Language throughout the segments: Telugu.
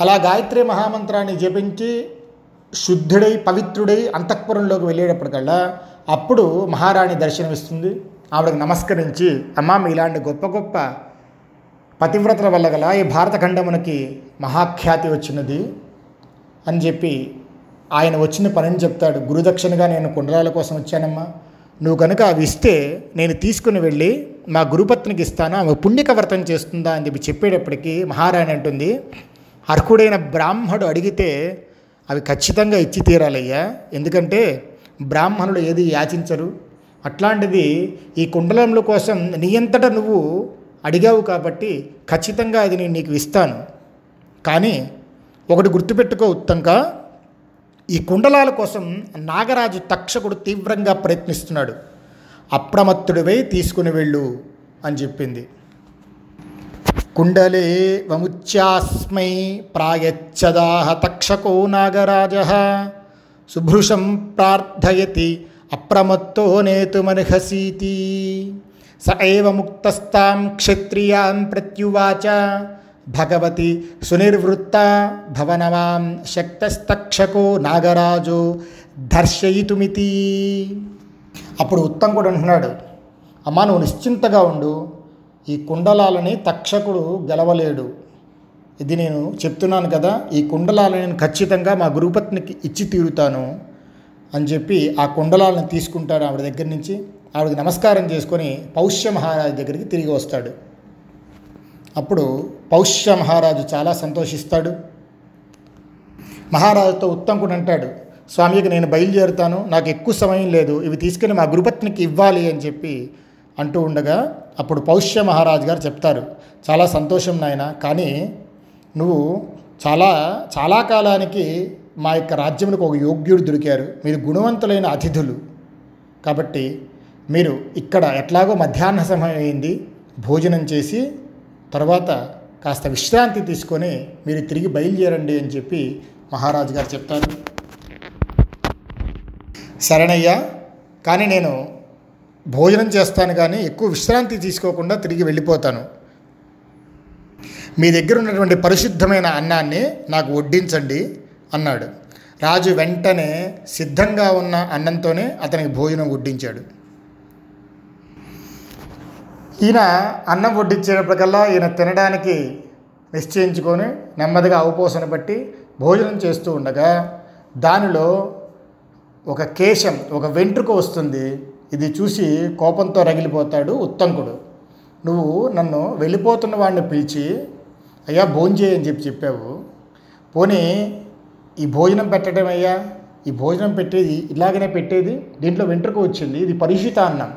అలా గాయత్రి మహామంత్రాన్ని జపించి శుద్ధుడై పవిత్రుడై అంతఃపురంలోకి వెళ్ళేటప్పటికల్లా అప్పుడు మహారాణి దర్శనమిస్తుంది. ఆవిడకి నమస్కరించి అమ్మా మీ ఇలాంటి గొప్ప గొప్ప పతివ్రతల వల్ల గల ఈ భారత ఖండమునకి మహాఖ్యాతి వచ్చినది అని చెప్పి ఆయన వచ్చిన పనిని చెప్తాడు. గురుదక్షిణగా నేను కుండలాల కోసం వచ్చానమ్మా. నువ్వు కనుక అవి ఇస్తే నేను తీసుకుని వెళ్ళి మా గురుపత్నికి ఇస్తాను. ఆమె పుణ్యక వ్రతం చేస్తుందా అని చెప్పి చెప్పేటప్పటికీ మహారాణి అంటుంది. అర్హుడైన బ్రాహ్మడు అడిగితే అవి ఖచ్చితంగా ఇచ్చి తీరాలయ్యా. ఎందుకంటే బ్రాహ్మణుడు ఏది యాచించరు. అట్లాంటిది ఈ కుండలంల కోసం నీ అంతటా నువ్వు అడిగావు కాబట్టి ఖచ్చితంగా అది నేను నీకు ఇస్తాను. కానీ ఒకటి గుర్తుపెట్టుకో ఉత్తంక ఈ కుండలాల కోసం నాగరాజు తక్షకుడు తీవ్రంగా ప్రయత్నిస్తున్నాడు. అప్రమత్తుడివై తీసుకుని వెళ్ళు అని చెప్పింది. కుండలే వముచ్యాస్మై ప్రాయచ్చదాహ తక్షకో నాగరాజ శుభృశం ప్రార్థయతి అప్రమత్తో నేతుమర్హసీతి స ఏవ ముక్తస్తాం క్షత్రియాం ప్రత్యువాచ భగవతి సునిర్వృత్త భవనవాం శక్తస్తక్షకో నాగరాజు దర్శయితుమితి అప్పుడు ఉత్తం కూడా అంటున్నాడు అమ్మా నువ్వు నిశ్చింతగా ఉండు ఈ కుండలాలని తక్షకుడు గెలవలేడు. ఇది నేను చెప్తున్నాను కదా ఈ కుండలాలని నేను ఖచ్చితంగా మా గురుపత్నికి ఇచ్చి తీరుతాను అని చెప్పి ఆ కుండలాలను తీసుకుంటాడు ఆవిడ దగ్గర నుంచి. ఆవిడకి నమస్కారం చేసుకొని పౌష్య మహారాజు దగ్గరికి తిరిగి వస్తాడు. అప్పుడు పౌష్య మహారాజు చాలా సంతోషిస్తాడు. మహారాజుతో ఉత్తంకుడు అంటాడు స్వామికి నేను బయలుదేరుతాను నాకు ఎక్కువ సమయం లేదు ఇవి తీసుకుని మా గురుపత్నికి ఇవ్వాలి అని చెప్పి అంటూ ఉండగా అప్పుడు పౌష్య మహారాజు గారు చెప్తారు చాలా సంతోషం నాయన కానీ నువ్వు చాలా చాలా కాలానికి మా యొక్క రాజ్యములకు ఒక యోగ్యుడు దొరికారు. మీరు గుణవంతులైన అతిథులు. కాబట్టి మీరు ఇక్కడ ఎట్లాగో మధ్యాహ్న సమయం అయింది. భోజనం చేసి తర్వాత కాస్త విశ్రాంతి తీసుకొని మీరు తిరిగి బయలుదేరండి అని చెప్పి మహారాజు గారు చెప్తారు. సరేనయ్యా కానీ నేను భోజనం చేస్తాను కానీ ఎక్కువ విశ్రాంతి తీసుకోకుండా తిరిగి వెళ్ళిపోతాను. మీ దగ్గర ఉన్నటువంటి పరిశుద్ధమైన అన్నాన్ని నాకు వడ్డించండి అన్నాడు. రాజు వెంటనే సిద్ధంగా ఉన్న అన్నంతోనే అతనికి భోజనం వడ్డించాడు. ఈయన అన్నం వడ్డించేటప్పటికల్లా ఈయన తినడానికి నిశ్చయించుకొని నెమ్మదిగా అవపోసన బట్టి భోజనం చేస్తూ ఉండగా దానిలో ఒక కేశం ఒక వెంట్రుక వస్తుంది. ఇది చూసి కోపంతో రగిలిపోతాడు ఉత్తంకుడు. నువ్వు నన్ను వెళ్ళిపోతున్న వాడిని పిలిచి అయ్యా భోంచేయి అని చెప్పి చెప్పావు. పోనీ ఈ భోజనం పెట్టడం అయ్యా? ఈ భోజనం పెట్టేది ఇలాగనే పెట్టేది? దీంట్లో వెంట్రుక వచ్చింది. ఇది పరిశుత అన్నం.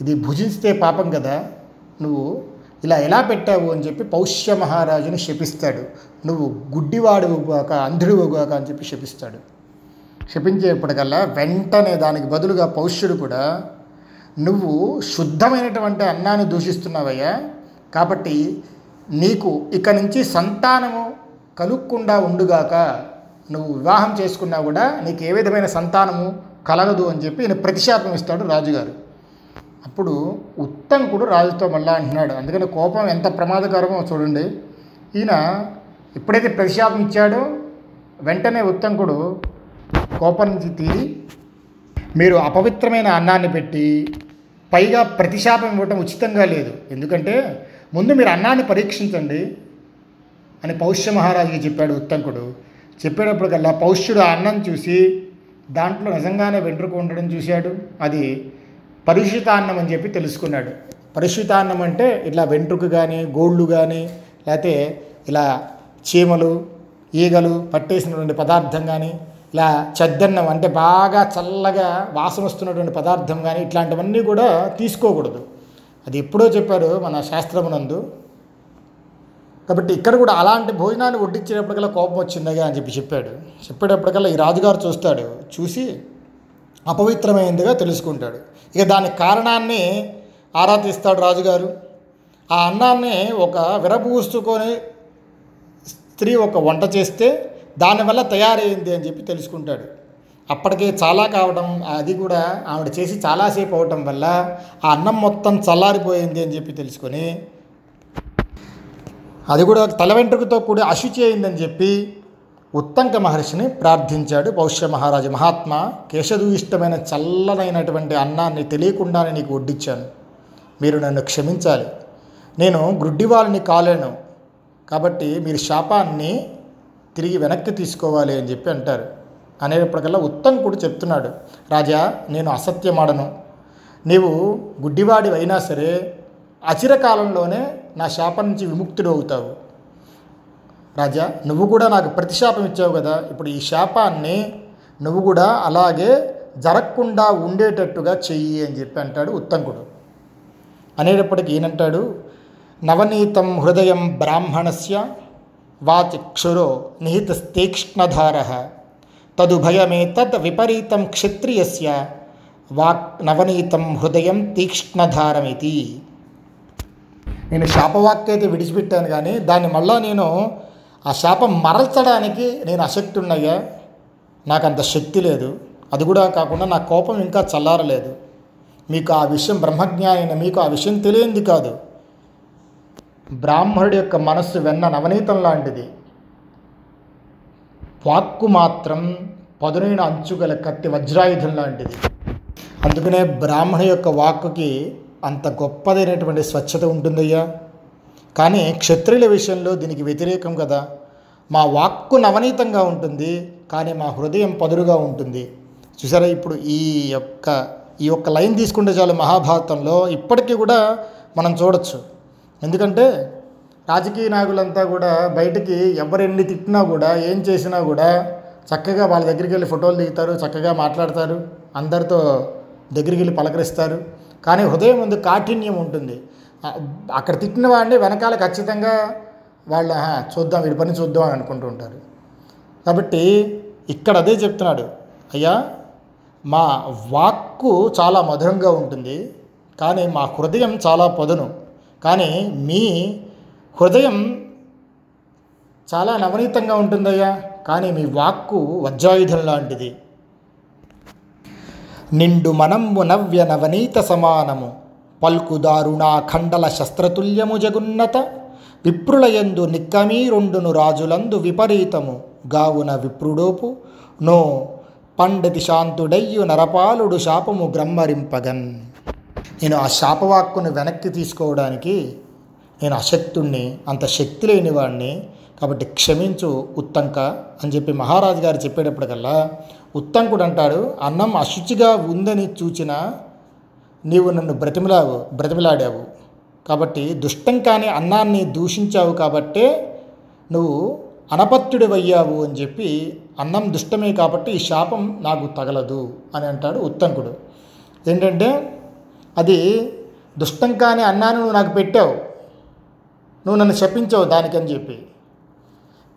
ఇది భుజిస్తే పాపం కదా? నువ్వు ఇలా ఎలా పెట్టావు అని చెప్పి పౌష్య మహారాజుని శపిస్తాడు. నువ్వు గుడ్డివాడుగాక అంధుడుగాక అని చెప్పి శపిస్తాడు. క్షపించేప్పటికల్లా వెంటనే దానికి బదులుగా పౌష్యుడు కూడా నువ్వు శుద్ధమైనటువంటి అన్నాన్ని దూషిస్తున్నావయ్యా కాబట్టి నీకు ఇక నుంచి సంతానము కలుక్కుండా ఉండుగాక నువ్వు వివాహం చేసుకున్నా కూడా నీకు ఏ విధమైన సంతానము కలగదు అని చెప్పి ఈయన ప్రతిశాపం ఇస్తాడు రాజుగారు. అప్పుడు ఉత్తంకుడు రాజుతో మళ్ళా అంటున్నాడు. అందుకని కోపం ఎంత ప్రమాదకరమో చూడండి. ఈయన ఎప్పుడైతే ప్రతిశాపం ఇచ్చాడో వెంటనే ఉత్తంకుడు కోపం నుంచి తీరి మీరు అపవిత్రమైన అన్నాన్ని పెట్టి పైగా ప్రతిశాపం ఇవ్వటం ఉచితంగా లేదు. ఎందుకంటే ముందు మీరు అన్నాన్ని పరీక్షించండి అని పౌష్య మహారాజుకి చెప్పాడు ఉత్తంకుడు. చెప్పేటప్పటికల్లా పౌష్యుడు ఆ అన్నం చూసి దాంట్లో నిజంగానే వెంట్రుక ఉండడం చూశాడు. అది పరిశుతాన్నం అని చెప్పి తెలుసుకున్నాడు. పరిశుతాన్నం అంటే ఇట్లా వెంట్రుక కానీ గోళ్ళు కానీ లేకపోతే ఇలా చీమలు ఈగలు పట్టేసినటువంటి పదార్థం కానీ ఇలా చెద్దన్నం అంటే బాగా చల్లగా వాసన వస్తున్నటువంటి పదార్థం కానీ ఇట్లాంటివన్నీ కూడా తీసుకోకూడదు. అది ఎప్పుడో చెప్పారు మన శాస్త్రమునందు. కాబట్టి ఇక్కడ కూడా అలాంటి భోజనాన్ని వడ్డించేటప్పటికల్లా కోపం వచ్చిందగా అని చెప్పి చెప్పాడు. చెప్పేటప్పటికల్లా ఈ రాజుగారు చూస్తాడు. చూసి అపవిత్రమైందిగా తెలుసుకుంటాడు. ఇక దాని కారణాన్ని ఆరా తీస్తాడు రాజుగారు. ఆ అన్నాన్ని ఒక విరబూసుకొని స్త్రీ ఒక వంట చేస్తే దానివల్ల తయారైంది అని చెప్పి తెలుసుకుంటాడు. అప్పటికే చాలా కావడం అది కూడా ఆవిడ చేసి చాలాసేపు అవటం వల్ల ఆ అన్నం మొత్తం చల్లారిపోయింది అని చెప్పి తెలుసుకొని అది కూడా తల వెంట్రుకతో కూడి అశుచి అయిందని చెప్పి ఉత్తంక మహర్షిని ప్రార్థించాడు. పౌష్య మహారాజు మహాత్మ కేశదు ఇష్టమైన చల్లనైనటువంటి అన్నాన్ని తెలియకుండానే నీకు వడ్డించాను మీరు నన్ను క్షమించాలి. నేను గ్రుడ్డివాళ్ళని కాలేను. కాబట్టి మీరు శాపాన్ని తిరిగి వెనక్కి తీసుకోవాలి అని చెప్పి అంటారు. అనేటప్పటికల్లా ఉత్తంకుడు చెప్తున్నాడు రాజా నేను అసత్యమాడను. నీవు గుడ్డివాడి అయినా సరే అచిరకాలంలోనే నా శాపం నుంచి విముక్తుడు అవుతావు. రాజా నువ్వు కూడా నాకు ప్రతిశాపం ఇచ్చావు కదా. ఇప్పుడు ఈ శాపాన్ని నువ్వు కూడా అలాగే జరగకుండా ఉండేటట్టుగా చెయ్యి అని చెప్పి అంటాడు ఉత్తంకుడు అనేటప్పటికి ఈయనంటాడు నవనీతం హృదయం బ్రాహ్మణస్య వాచిక్షురో నిహితస్తీక్ష్ణధార తదుభయమేతద్ విపరీతం క్షత్రియస్య వాక్ నవనీతం హృదయం తీక్ష్ణధారమితి నేను శాపవాక్య అయితే విడిచిపెట్టాను కానీ దాన్ని మళ్ళా నేను ఆ శాపం మరల్చడానికి నేను అశక్తి ఉన్నయ్యా నాకు అంత శక్తి లేదు. అది కూడా కాకుండా నా కోపం ఇంకా చల్లారలేదు. మీకు ఆ విషయం బ్రహ్మజ్ఞానైన మీకు ఆ విషయం తెలియంది కాదు. బ్రాహ్మణుడి యొక్క మనస్సు వెన్న నవనీతం లాంటిది. వాక్కు మాత్రం పదునైన అంచుగల కత్తి వజ్రాయుధం లాంటిది. అందుకనే బ్రాహ్మణ యొక్క వాక్కుకి అంత గొప్పదైనటువంటి స్వచ్ఛత ఉంటుందయ్యా. కానీ క్షత్రియుల విషయంలో దీనికి వ్యతిరేకం కదా. మా వాక్కు నవనీతంగా ఉంటుంది కానీ మా హృదయం పదురుగా ఉంటుంది. చూసారా ఇప్పుడు ఈ యొక్క ఈ యొక్క లైన్ తీసుకుంటే చాలు మహాభారతంలో ఇప్పటికీ కూడా మనం చూడొచ్చు. ఎందుకంటే రాజకీయ నాయకులంతా కూడా బయటికి ఎవరెన్ని తిట్టినా కూడా ఏం చేసినా కూడా చక్కగా వాళ్ళ దగ్గరికి వెళ్ళి ఫోటోలు దిగుతారు చక్కగా మాట్లాడతారు అందరితో దగ్గరికి వెళ్ళి పలకరిస్తారు. కానీ హృదయం ముందు కాఠిన్యం ఉంటుంది. అక్కడ తిట్టిన వాడిని వెనకాల ఖచ్చితంగా వాళ్ళ చూద్దాం వీడి పని చూద్దాం అని అనుకుంటూ ఉంటారు. కాబట్టి ఇక్కడ అదే చెప్తున్నాడు. అయ్యా మా వాక్కు చాలా మధురంగా ఉంటుంది కానీ మా హృదయం చాలా పదును. కానీ మీ హృదయం చాలా నవనీతంగా ఉంటుందయ్యా. కానీ మీ వాక్కు వజ్రాయుధం లాంటిది. నిండు మనంబు నవ్య నవనీత సమానము. పల్కుదారుణా ఖండల శస్త్రతుల్యము జగున్నత. విప్రులయందు నిక్కమీరొండును రాజులందు విపరీతము. గావున విప్రుడోపు. నో పండతి శాంతుడయ్యు నరపాలుడు శాపము గ్రమ్మరింపగన్ నేను ఆ శాపవాక్కును వెనక్కి తీసుకోవడానికి నేను అశక్తుణ్ణి అంత శక్తి లేని వాడిని కాబట్టి క్షమించు ఉత్తంక అని చెప్పి మహారాజు గారు చెప్పేటప్పటికల్లా ఉత్తంకుడు అంటాడు అన్నం అశుచిగా ఉందని చూచిన నీవు నన్ను బ్రతిమిలావు బ్రతిమిలాడావు. కాబట్టి దుష్టం కాని అన్నాన్ని దూషించావు కాబట్టే నువ్వు అనపత్యుడివయ్యావు అని చెప్పి అన్నం దుష్టమే కాబట్టి ఈ శాపం నాకు తగలదు అని అంటాడు ఉత్తంకుడు. ఏంటంటే అది దుష్టం కాని అన్నాన్ని నువ్వు నాకు పెట్టావు. నువ్వు నన్ను శపించావు దానికని చెప్పి.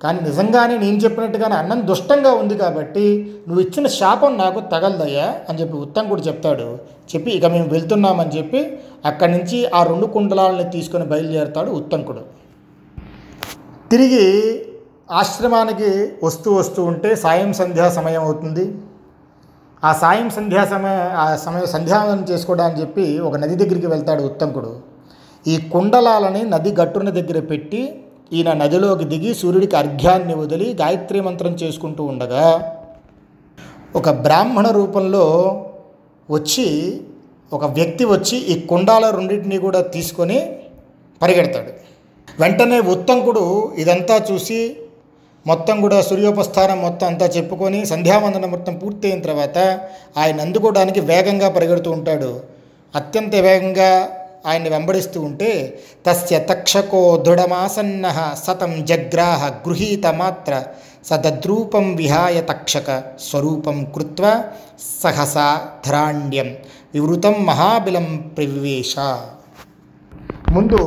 కానీ నిజంగానే నేను చెప్పినట్టుగానే అన్నం దుష్టంగా ఉంది కాబట్టి నువ్వు ఇచ్చిన శాపం నాకు తగలదయ్యా అని చెప్పి ఉత్తంకుడు చెప్తాడు. చెప్పి ఇక మేము వెళ్తున్నామని చెప్పి అక్కడి నుంచి ఆ రెండు కుండలాలని తీసుకొని బయలుదేరుతాడు ఉత్తంకుడు. తిరిగి ఆశ్రమానికి వస్తూ వస్తూ ఉంటే సాయం సంధ్యా సమయం అవుతుంది. ఆ సాయం సంధ్యా సమయ ఆ సమయం సంధ్యావనం చేసుకోవడానికి చెప్పి ఒక నది దగ్గరికి వెళ్తాడు ఉత్తంకుడు. ఈ కుండలాలని నది గట్టున దగ్గర పెట్టి ఈయన నదిలోకి దిగి సూర్యుడికి అర్ఘ్యాన్ని వదిలి గాయత్రి మంత్రం చేసుకుంటూ ఉండగా ఒక బ్రాహ్మణ రూపంలో వచ్చి ఒక వ్యక్తి వచ్చి ఈ కుండాల రెండింటిని కూడా తీసుకొని పరిగెడతాడు. వెంటనే ఉత్తంకుడు ఇదంతా చూసి మొత్తం కూడా సూర్యోపస్థానం మొత్తం అంతా చెప్పుకొని సంధ్యావందనం మొత్తం పూర్తయిన తర్వాత ఆయన అందుకోవడానికి వేగంగా పరిగెడుతూ ఉంటాడు. అత్యంత వేగంగా ఆయన్ని వెంబడిస్తూ ఉంటే తస్య తక్షకో దృఢమాసన్న సతం జగ్రాహ గృహీత మాత్ర సదద్రూపం విహాయ తక్షక స్వరూపం కృత్వ సహసా ధరాండ్యం వివృతం మహాబిలం ప్రవివేశ. ముందు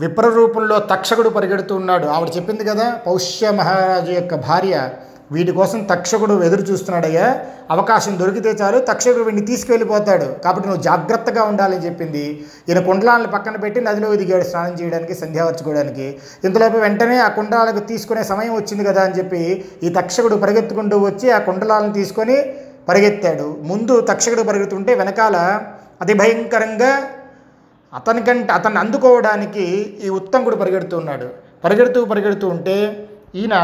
విప్రరూపంలో తక్షకుడు పరిగెడుతూ ఉన్నాడు. ఆవిడ చెప్పింది కదా పౌష్య మహారాజు యొక్క భార్య వీటి కోసం తక్షకుడు ఎదురు చూస్తున్నాడయ్యా. అవకాశం దొరికితే చాలు తక్షకుడు వీడిని తీసుకెళ్ళిపోతాడు కాబట్టి నువ్వు జాగ్రత్తగా ఉండాలని చెప్పింది. ఈయన కుండలాలను పక్కన పెట్టి నదిలో దిగాడు స్నానం చేయడానికి సంధ్యావర్చుకోవడానికి ఇంతలోపు వెంటనే ఆ కుండలాలకు తీసుకునే సమయం వచ్చింది కదా అని చెప్పి ఈ తక్షకుడు పరిగెత్తుకుంటూ వచ్చి ఆ కుండలాలను తీసుకొని పరిగెత్తాడు. ముందు తక్షకుడు పరిగెత్తుంటే వెనకాల అతి భయంకరంగా అతనికంటే అతన్ని అందుకోవడానికి ఈ ఉత్తంకుడు పరిగెడుతూ ఉన్నాడు. పరిగెడుతూ పరిగెడుతూ ఉంటే ఈయన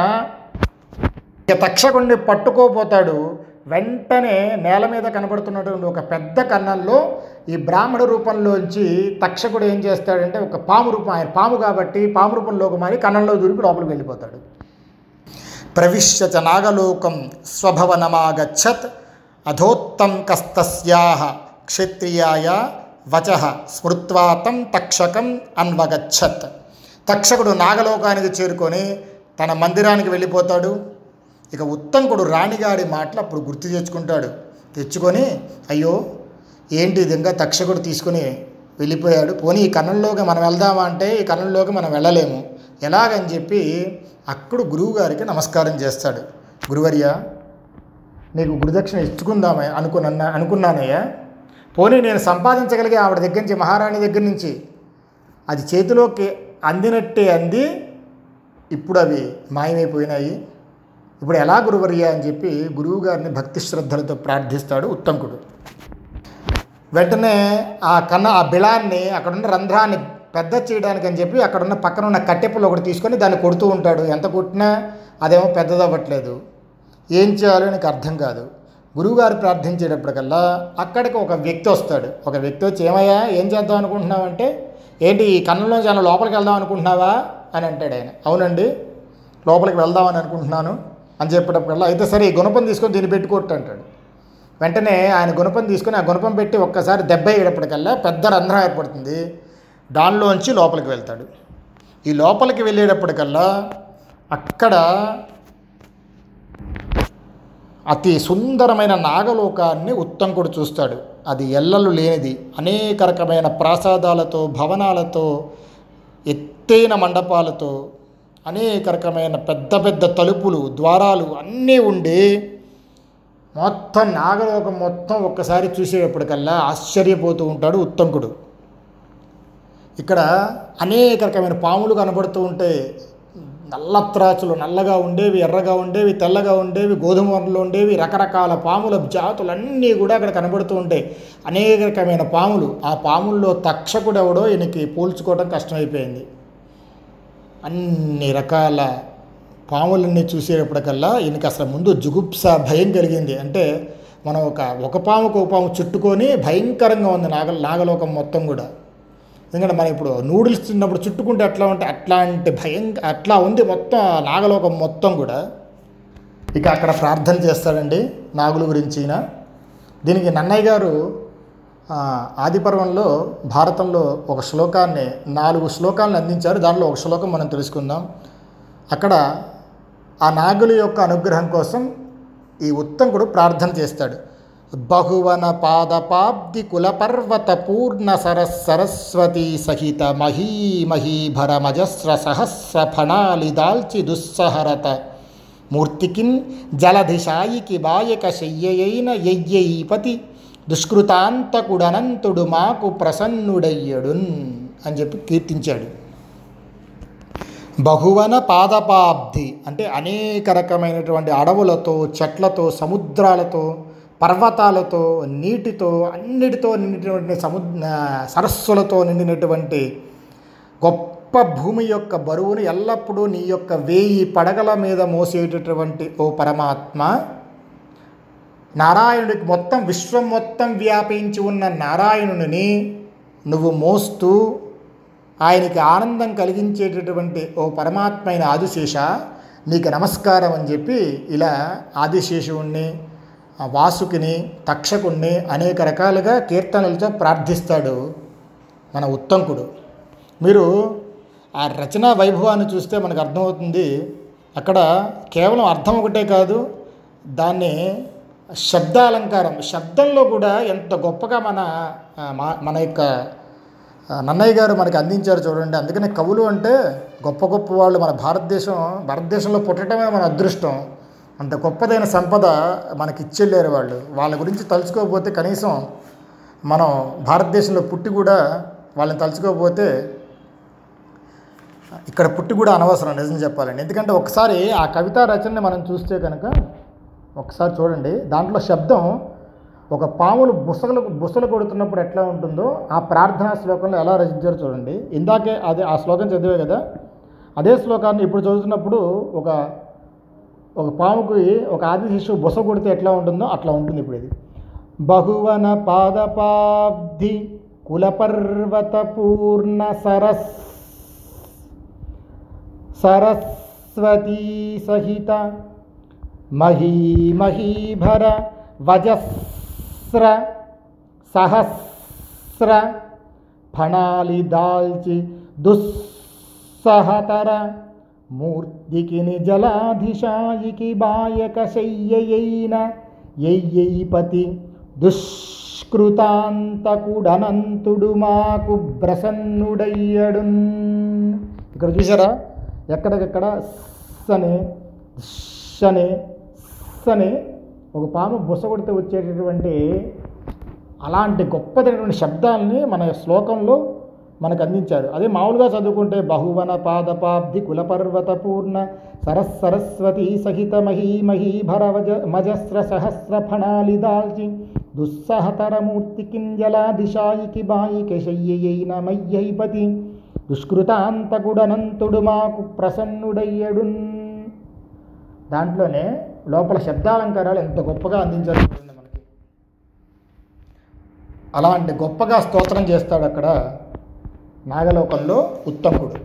తక్షకుణ్ణి పట్టుకోపోతాడు. వెంటనే నేల మీద కనబడుతున్నటువంటి ఒక పెద్ద కన్నంలో ఈ బ్రాహ్మణ రూపంలోంచి తక్షకుడు ఏం చేస్తాడంటే ఒక పాము రూపం ఆయన పాము కాబట్టి పాము రూపంలోకి మారి కన్నంలో దూరిపి లోపలికి వెళ్ళిపోతాడు. ప్రవిశ్య నాగలోకం స్వభవనమాగచ్చత్ అధోత్తం కస్తస్యా క్షత్రియాయ వచ స్మృత్వా తం తక్షకం అన్వగచ్చత్. తక్షకుడు నాగలోకానికి చేరుకొని తన మందిరానికి వెళ్ళిపోతాడు. ఇక ఉత్తంకుడు రాణిగారి మాటలు అప్పుడు గుర్తు తెచ్చుకుంటాడు. తెచ్చుకొని అయ్యో ఏంటి ఇది ఇంకా తక్షకుడు తీసుకుని వెళ్ళిపోయాడు? పోనీ ఈ కన్నంలోకి మనం వెళ్దామా అంటే ఈ కన్నంలోకి మనం వెళ్ళలేము. ఎలాగని చెప్పి అక్కడ గురువుగారికి నమస్కారం చేస్తాడు. గురువర్య నీకు గురుదక్షిణ ఇచ్చుకుందామే అనుకున్న అనుకున్నానయ్యా. పోనీ నేను సంపాదించగలిగే ఆవిడ దగ్గర నుంచి మహారాణి దగ్గర నుంచి అది చేతిలోకి అందినట్టే అంది ఇప్పుడు అవి మాయమైపోయినాయి. ఇప్పుడు ఎలా గురువర్య అని చెప్పి గురువు గారిని భక్తి శ్రద్ధలతో ప్రార్థిస్తాడు ఉత్తంకుడు. వెంటనే ఆ కన్న ఆ బిళాన్ని అక్కడున్న రంధ్రాన్ని పెద్ద చేయడానికి అని చెప్పి అక్కడున్న పక్కన ఉన్న కట్టెపులు ఒకటి తీసుకొని దాన్ని కొడుతూ ఉంటాడు. ఎంత కొట్టినా అదేమో పెద్దదవ్వట్లేదు. ఏం చేయాలో నీకు అర్థం కాదు. గురువుగారు ప్రార్థించేటప్పటికల్లా అక్కడికి ఒక వ్యక్తి వస్తాడు. ఒక వ్యక్తి వచ్చి ఏమయ్యా ఏం చేద్దాం అనుకుంటున్నావంటే ఏంటి ఈ కన్నంలో చాలా లోపలికి వెళ్దాం అనుకుంటున్నావా? అని అంటాడు ఆయన. అవునండి లోపలికి వెళ్దామని అనుకుంటున్నాను. అని చెప్పేటప్పుడల్లా అయితే సరే ఈ గుణపం తీసుకొని దీన్ని పెట్టుకోట్టు అంటాడు. వెంటనే ఆయన గుణపం తీసుకొని ఆ గుణపం పెట్టి ఒక్కసారి దెబ్బ అయ్యేటప్పటికల్లా పెద్ద రంధ్రం ఏర్పడుతుంది. దానిలోంచి లోపలికి వెళ్తాడు. ఈ లోపలికి వెళ్ళేటప్పటికల్లా అక్కడ అతి సుందరమైన నాగలోకాన్ని ఉత్తంకుడు చూస్తాడు. అది ఎల్లలు లేనిది. అనేక రకమైన ప్రాసాదాలతో భవనాలతో ఎత్తైన మండపాలతో అనేక రకమైన పెద్ద పెద్ద తలుపులు ద్వారాలు అన్నీ ఉండి మొత్తం నాగలోకం మొత్తం ఒక్కసారి చూసేటప్పటికల్లా ఆశ్చర్యపోతూ ఉంటాడు ఉత్తంకుడు. ఇక్కడ అనేక రకమైన పాములు కనబడుతూ ఉంటాయి నల్ల త్రాచులు నల్లగా ఉండేవి ఎర్రగా ఉండేవి తెల్లగా ఉండేవి గోధుమ రంగులో ఉండేవి రకరకాల పాముల జాతులన్నీ కూడా అక్కడ కనబడుతూ ఉంటాయి అనేక రకమైన పాములు. ఆ పాముల్లో తక్షకుడు ఎవడో ఈయనకి పోల్చుకోవడం కష్టమైపోయింది. అన్ని రకాల పాములన్నీ చూసేటప్పటికల్లా ఈయనకి అసలు ముందు జుగుప్స భయం కలిగింది. అంటే మనం ఒక ఒక పాముకు ఒక పాము చుట్టుకొని భయంకరంగా ఉంది నాగ నాగలోకం మొత్తం కూడా. ఎందుకంటే మనం ఇప్పుడు నూడిల్స్ తిన్నప్పుడు చుట్టుకుంటే ఎట్లా ఉంటే అట్లాంటి భయం అట్లా ఉంది మొత్తం నాగలోకం మొత్తం కూడా. ఇక అక్కడ ప్రార్థన చేస్తాడండి నాగుల గురించి దీనికి నన్నయ్య గారు ఆదిపర్వంలో భారతంలో ఒక శ్లోకాన్ని నాలుగు శ్లోకాలను అందించారు. దానిలో ఒక శ్లోకం మనం తెలుసుకుందాం. అక్కడ ఆ నాగుల యొక్క అనుగ్రహం కోసం ఈ ఉత్తంకుడు ప్రార్థన చేస్తాడు. బహువన పాదపాబ్ది కులపర్వత పూర్ణ సరస్ సరస్వతి సహిత మహీమహీభర మజస్ర సహస్ర ఫణాలి దాల్చి దుస్సహరత. మూర్తికిన్ జలధిశాయికి బాయక శయ్యయైన యయ్యైపతి దుష్కృతాంతకుడనంతుడు మాకు ప్రసన్నుడయ్యడున్ అని చెప్పి కీర్తించాడు. బహువన పాదపాబ్ది అంటే అనేక రకమైనటువంటి అడవులతో చెట్లతో సముద్రాలతో పర్వతాలతో నీటితో అన్నిటితో నిండినటువంటి సముద్ర సరస్సులతో నిండినటువంటి గొప్ప భూమి యొక్క బరువును ఎల్లప్పుడూ నీ యొక్క వేయి పడగల మీద మోసేటటువంటి ఓ పరమాత్మ. నారాయణుడికి మొత్తం విశ్వం మొత్తం వ్యాపించి ఉన్న నారాయణుని నువ్వు మోస్తూ ఆయనకి ఆనందం కలిగించేటటువంటి ఓ పరమాత్మ అయిన ఆదిశేష నీకు నమస్కారం అని చెప్పి ఇలా ఆదిశేషుణ్ణి ఆ వాసుకిని తక్షకుణ్ణి అనేక రకాలుగా కీర్తనలతో ప్రార్థిస్తాడు మన ఉత్తంకుడు. మీరు ఆ రచనా వైభవాన్ని చూస్తే మనకు అర్థమవుతుంది అక్కడ కేవలం అర్థం ఒకటే కాదు దాన్ని శబ్దాలంకారం శబ్దంలో కూడా ఎంత గొప్పగా మన మా- మన యొక్క నన్నయ్య గారు మనకి అందించారు చూడండి. అందుకనే కవులు అంటే గొప్ప గొప్ప వాళ్ళు మన భారతదేశం భారతదేశంలో పుట్టడమే మన అదృష్టం. అంత గొప్పదైన సంపద మనకి ఇచ్చెళ్ళారు వాళ్ళు. వాళ్ళ గురించి తలుచుకోకపోతే కనీసం మనం భారతదేశంలో పుట్టి కూడా వాళ్ళని తలుచుకోకపోతే ఇక్కడ పుట్టి కూడా అనవసరం నిజం చెప్పాలండి. ఎందుకంటే ఒకసారి ఆ కవితా రచనని మనం చూస్తే కనుక ఒకసారి చూడండి. దాంట్లో శబ్దం ఒక పాములు బుసలు బుసలు కొడుతున్నప్పుడు ఎట్లా ఉంటుందో ఆ ప్రార్థనా శ్లోకంలో ఎలా రచించారో చూడండి. ఇందాకే అదే ఆ శ్లోకం చదివే కదా? అదే శ్లోకాన్ని ఇప్పుడు చదువుతున్నప్పుడు ఒక ఒక పాముకి ఒక ఆది శిశువు బుస కొడితే ఎట్లా ఉంటుందో అట్లా ఉంటుంది ఇప్పుడు ఇది. బహువన పాదపాబ్ధి కులపర్వత పూర్ణ సరస్ సరస్వతీ సహిత మహీ మహీభర వజస్ర సహస్ర ఫణాలి దాల్చి దుస్సహతర మూర్తికిని జలాధిశాయికి బాయక శయ్యయైన ఎయ్యైపతి దుష్కృతాంతకుడనంతుడు మాకు ప్రసన్నుడయ్యడున్. ఇక్కడ చూసారా ఎక్కడికక్కడ సనే సనే సనే ఒక పాము బుస కొడితే వచ్చేటటువంటి అలాంటి గొప్పదైనటువంటి శబ్దాలని మన శ్లోకంలో మనకు అందించారు. అదే మామూలుగా చదువుకుంటే బహువన పాదపాబ్ది కులపర్వత పూర్ణ సరస్ సరస్వతి సహిత మహీ మహీ భరవజ మజస్ర సహస్ర ఫణాలి దాల్చి దుస్సహతరమూర్తి కింజలాదిశాయికి బాయికి శయ్యయైన మయ్యైపతి దుష్కృతాంతకుడనంతుడు మాకు ప్రసన్నుడయ్యడున్. దాంట్లోనే లోపల శబ్దాలంకారాలు ఎంత గొప్పగా అందించారు మనకి. అలాంటి గొప్పగా స్తోత్రం చేస్తాడు అక్కడ నాగలోకంలో ఉత్తముడు.